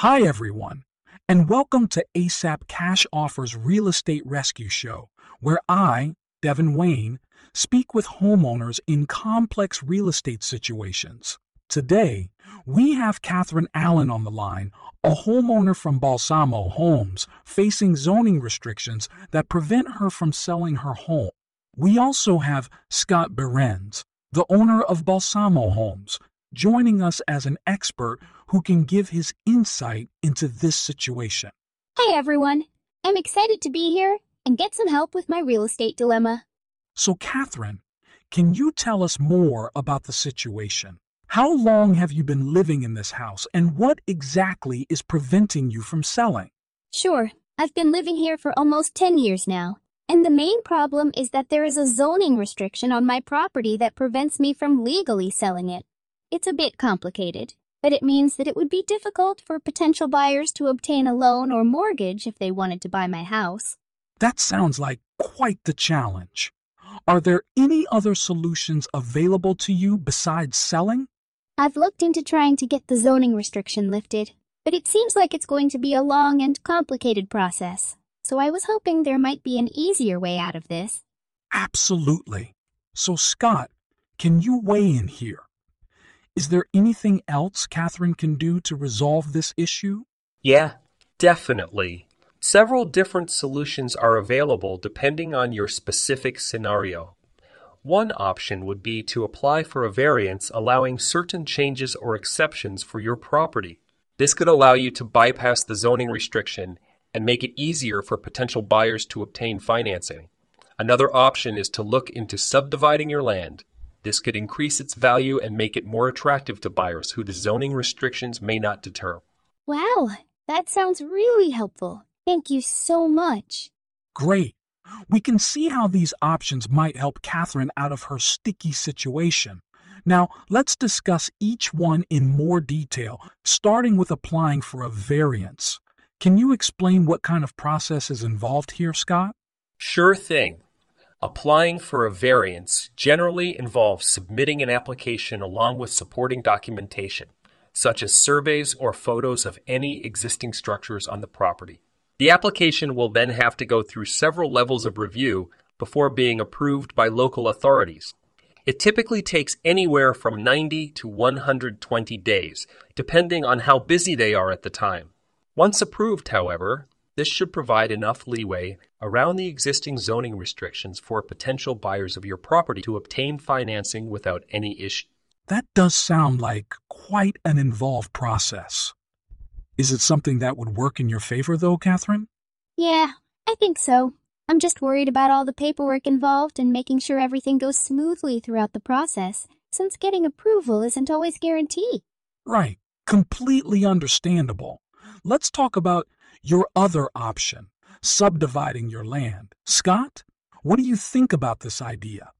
Hi, everyone, and welcome to ASAP Cash Offers Real Estate Rescue Show, where I, Devon Wayne, speak with homeowners in complex real estate situations. Today, we have Katherine Allen on the line, a homeowner from Balsamo Homes facing zoning restrictions that prevent her from selling her home. We also have Scott Berens, the owner of Balsamo Homes, joining us as an expert who can give his insight into this situation. Hi, everyone. I'm excited to be here and get some help with my real estate dilemma. So, Katherine, can you tell us more about the situation? How long have you been living in this house, and what exactly is preventing you from selling? Sure, I've been living here for almost 10 years now, and the main problem is that there is a zoning restriction on my property that prevents me from legally selling it. It's a bit complicated, but it means that it would be difficult for potential buyers to obtain a loan or mortgage if they wanted to buy my house. That sounds like quite the challenge. Are there any other solutions available to you besides selling? I've looked into trying to get the zoning restriction lifted, but it seems like it's going to be a long and complicated process. So I was hoping there might be an easier way out of this. Absolutely. So, Scott, can you weigh in here? Is there anything else Katherine can do to resolve this issue? Yeah, definitely. Several different solutions are available depending on your specific scenario. One option would be to apply for a variance allowing certain changes or exceptions for your property. This could allow you to bypass the zoning restriction and make it easier for potential buyers to obtain financing. Another option is to look into subdividing your land. This could increase its value and make it more attractive to buyers who the zoning restrictions may not deter. Wow, that sounds really helpful. Thank you so much. Great. We can see how these options might help Katherine out of her sticky situation. Now, let's discuss each one in more detail, starting with applying for a variance. Can you explain what kind of process is involved here, Scott? Sure thing. Applying for a variance generally involves submitting an application along with supporting documentation, such as surveys or photos of any existing structures on the property. The application will then have to go through several levels of review before being approved by local authorities. It typically takes anywhere from 90 to 120 days, depending on how busy they are at the time. Once approved, however, this should provide enough leeway around the existing zoning restrictions for potential buyers of your property to obtain financing without any issue. That does sound like quite an involved process. Is it something that would work in your favor, though, Katherine? Yeah, I think so. I'm just worried about all the paperwork involved and making sure everything goes smoothly throughout the process, since getting approval isn't always guaranteed. Right. Completely understandable. Let's talk about your other option, subdividing your land. Scott, what do you think about this idea?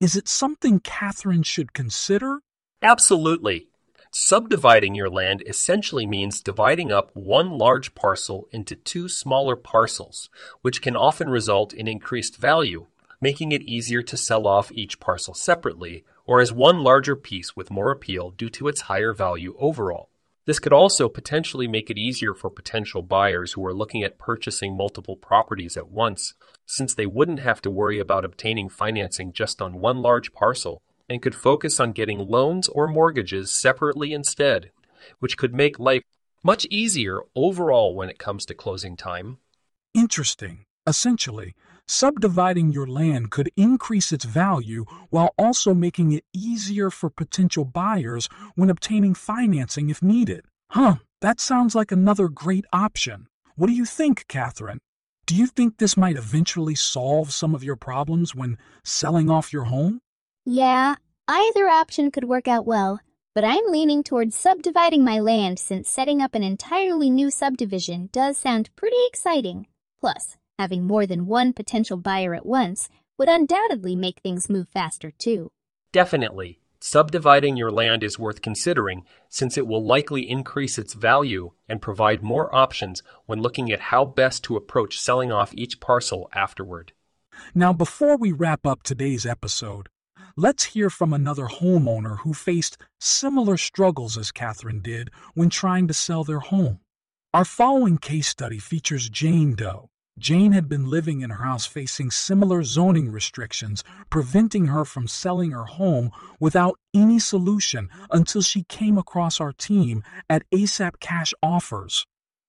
Is it something Katherine should consider? Absolutely. Subdividing your land essentially means dividing up one large parcel into two smaller parcels, which can often result in increased value, making it easier to sell off each parcel separately or as one larger piece with more appeal due to its higher value overall. This could also potentially make it easier for potential buyers who are looking at purchasing multiple properties at once, since they wouldn't have to worry about obtaining financing just on one large parcel and could focus on getting loans or mortgages separately instead, which could make life much easier overall when it comes to closing time. Interesting. Essentially, subdividing your land could increase its value while also making it easier for potential buyers when obtaining financing if needed. Huh, that sounds like another great option. What do you think, Katherine? Do you think this might eventually solve some of your problems when selling off your home? Yeah, either option could work out well, but I'm leaning towards subdividing my land since setting up an entirely new subdivision does sound pretty exciting. Plus, having more than one potential buyer at once would undoubtedly make things move faster too. Definitely. Subdividing your land is worth considering since it will likely increase its value and provide more options when looking at how best to approach selling off each parcel afterward. Now, before we wrap up today's episode, Let's hear from another homeowner who faced similar struggles as Katherine did when trying to sell their home. Our following case study features Jane Doe. Jane had been living in her house facing similar zoning restrictions, preventing her from selling her home without any solution until she came across our team at ASAP Cash Offers.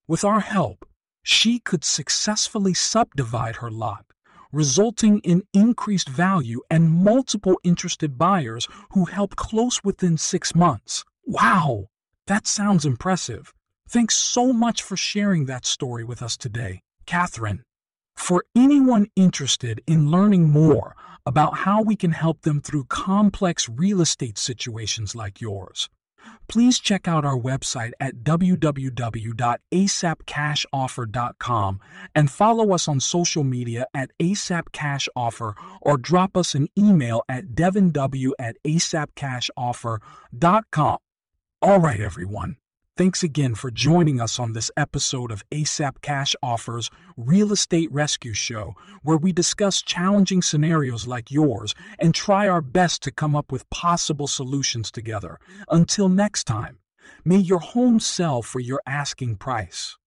With our help, she could successfully subdivide her lot, resulting in increased value and multiple interested buyers who helped close within six months. Wow, that sounds impressive. Thanks so much for sharing that story with us today, Katherine. For anyone interested in learning more about how we can help them through complex real estate situations like yours, please check out our website at www.asapcashoffer.com and follow us on social media at asapcashoffer or drop us an email at devinw at asapcashoffer.com. All right, everyone. Thanks again for joining us on this episode of ASAP Cash Offers Real Estate Rescue Show, where we discuss challenging scenarios like yours and try our best to come up with possible solutions together. Until next time, may your home sell for your asking price.